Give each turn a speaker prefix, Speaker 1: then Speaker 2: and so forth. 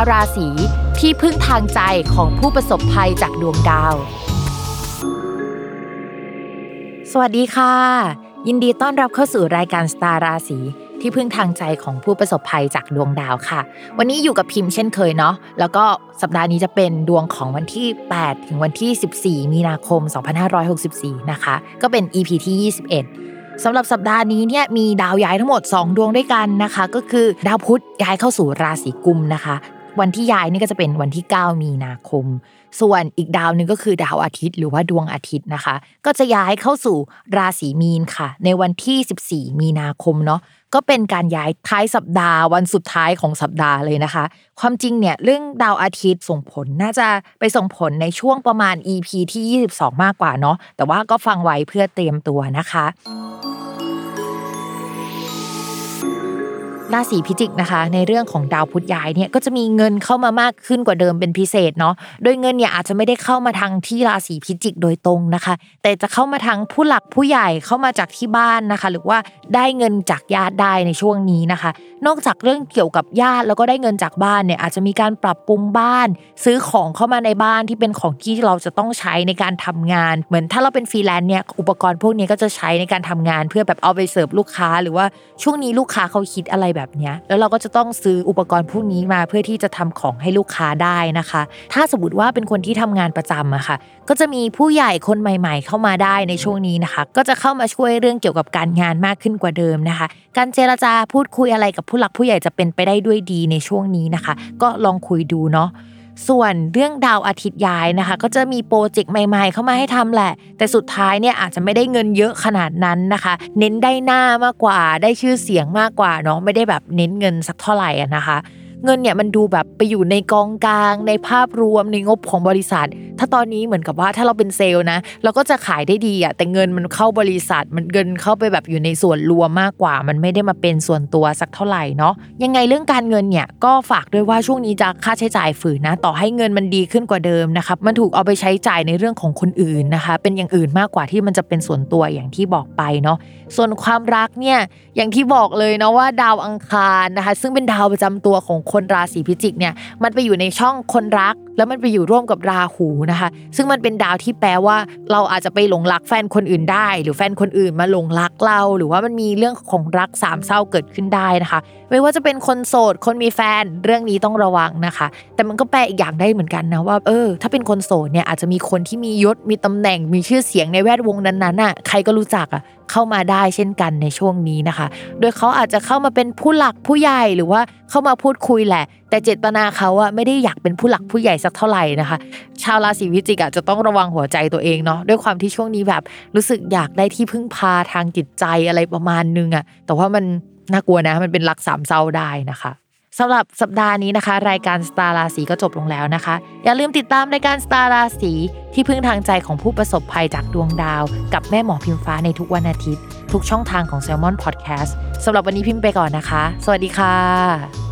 Speaker 1: ร์ราศีที่พึ่งทางใจของผู้ประสบภัยจากดวงดาว สวัสดีค่ะ ยินดีต้อนรับเข้าสู่รายการสตาร์ราศีที่พึ่งทางใจของผู้ประสบภัยจากดวงดาวค่ะ วันนี้อยู่กับพิมพ์เช่นเคยเนาะ แล้วก็สัปดาห์นี้จะเป็นดวงของวันที่ 8 ถึงวันที่ 14 มีนาคม 2564 นะคะ ก็เป็น EP ที่ 21 สำหรับสัปดาห์นี้เนี่ยมีดาวย้ายทั้งหมด 2 ดวงด้วยกันนะคะ ก็คือดาวพุธย้ายเข้าสู่ราศีกุมนะคะ วันที่ย้ายนี่ก็จะเป็นวันที่ 9 มีนาคม ส่วนอีกดาวนึงก็คือดาวอาทิตย์ หรือว่าดวงอาทิตย์นะคะ ก็จะย้ายเข้าสู่ราศีมีนค่ะ ในวันที่ 14 มีนาคมเนาะก็เป็นการย้ายท้ายสัปดาห์วันสุดท้ายของสัปดาห์เลยนะคะ ความจริงเนี่ยเรื่องดาวอาทิตย์ส่งผลน่าจะไปส่งผลในช่วงประมาณ EP ที่ 22 มากกว่าเนาะแต่ว่าก็ฟังไว้เพื่อเตรียมตัวนะคะ ราศีพิจิกนะคะ ในเรื่องของดาวพุธย้ายเนี่ยก็จะมีเงินเข้ามามากขึ้นกว่าเดิมเป็นพิเศษเนาะโดยเงินเนี่ยอาจจะไม่ได้เข้ามาทางที่ราศีพิจิกโดยตรงนะคะ แต่จะเข้ามาทางผู้หลักผู้ใหญ่เข้ามาจากที่บ้านนะคะ หรือว่าได้เงินจากญาติได้ในช่วงนี้นะคะ นอกจากเรื่องเกี่ยวกับญาติแล้วก็ได้เงินจากบ้านเนี่ยอาจจะมีการปรับปรุงบ้าน ซื้อของเข้ามาในบ้านที่เป็นของที่เราจะต้องใช้ในการทำงาน เหมือนถ้าเราเป็นฟรีแลนซ์เนี่ยอุปกรณ์พวกนี้ก็จะใช้ในการทำงาน เพื่อแบบเอาไปเสิร์ฟลูกค้า หรือว่าช่วงนี้ลูกค้าเขาคิดอะไรแบบนี้แล้วเราก็จะต้องซื้ออุปกรณ์พวกนี้มาเพื่อที่จะทำของให้ลูกค้าได้นะคะ ถ้าสมมติว่าเป็นคนที่ทำงานประจำอะค่ะ ก็จะมีผู้ใหญ่คนใหม่ ๆ เข้ามาได้ในช่วงนี้นะคะ ก็จะเข้ามาช่วยเรื่องเกี่ยวกับการงานมากขึ้นกว่าเดิมนะคะ การเจรจาพูดคุยอะไรกับผู้หลักผู้ใหญ่จะเป็นไปได้ด้วยดีในช่วงนี้นะคะ ก็ลองคุยดูเนาะส่วนเรื่องดาวอาทิตย์ย้ายนะคะ ก็จะมีโปรเจกต์ใหม่ๆ เข้ามาให้ทำแหละ แต่สุดท้ายเนี่ยอาจจะไม่ได้เงินเยอะขนาดนั้นนะคะ เน้นได้หน้ามากกว่าได้ชื่อเสียงมากกว่าเนาะไม่ได้แบบเน้นเงินสักเท่าไหร่นะคะ เงินเนี่ยมันดูแบบไปอยู่ในกองกลาง ในภาพรวมในงบของบริษัท ถ้าตอนนี้เหมือนกับว่าถ้าเราเป็นเซลล์นะ เราก็จะขายได้ดีอะแต่เงินมันเข้าบริษัท มันเงินเข้าไปแบบอยู่ในส่วนรวมมากกว่า มันไม่ได้มาเป็นส่วนตัวสักเท่าไหร่เนาะยังไงเรื่องการเงินเนี่ยก็ฝากด้วยว่าช่วงนี้จะค่าใช้จ่ายฝืนนะ ต่อให้เงินมันดีขึ้นกว่าเดิมนะคะมันถูกเอาไปใช้จ่ายในเรื่องของคนอื่นนะคะ เป็นอย่างอื่นมากกว่าที่มันจะเป็นส่วนตัวอย่างที่บอกไปเนาะส่วนความรักเนี่ยอย่างที่บอกเลยเนาะว่าดาวอังคารนะคะ ซึ่งเป็นดาวประจำตัวของคนราศีพิจิกเนี่ยมันไปอยู่ในช่องคนรัก แล้วมันไปอยู่ร่วมกับราหูนะคะ ซึ่งมันเป็นดาวที่แปลว่า เราอาจจะไปหลงรักแฟนคนอื่นได้ หรือแฟนคนอื่นมาหลงรักเรา หรือว่ามันมีเรื่องของรักสามเศร้าเกิดขึ้นได้นะคะ ไม่ว่าจะเป็นคนโสด คนมีแฟนเรื่องนี้ต้องระวังนะคะ แต่มันก็แปลอีกอย่างได้เหมือนกันนะว่า เออ ถ้าเป็นคนโสดเนี่ยอาจจะมีคนที่มียศมีตำแหน่งมีชื่อเสียงในแวดวงนั้นๆน่ะใครก็รู้จักอะ เข้ามาได้เช่นกันในช่วงนี้นะคะ โดยเขาอาจจะเข้ามาเป็นผู้หลักผู้ใหญ่หรือว่าเข้ามาพูดคุยแหละ แต่เจตนาเขาอะไม่ได้อยากเป็นผู้หลักผู้ใหญ่สักเท่าไหร่นะคะ ชาวราศีพิจิกอะจะต้องระวังหัวใจตัวเองเนาะด้วยความที่ช่วงนี้แบบ รู้สึกอยากได้ที่พึ่งพาทางจิตใจอะไรประมาณนึงอะแต่ว่ามันน่ากลัวนะมันเป็นรักสามเศร้าได้นะคะ สำหรับสัปดาห์นี้นะคะ รายการสตาร์ราศีก็จบลงแล้วนะคะ อย่าลืมติดตามรายการสตาร์ราศีที่พึ่งทางใจของผู้ประสบภัยจากดวงดาว กับแม่หมอพิมฟ้าในทุกวันอาทิตย์ ทุกช่องทางของ s ซ l m o n Podcast สำหรับวันนี้พิมพ์ไปก่อนนะคะ สวัสดีค่ะ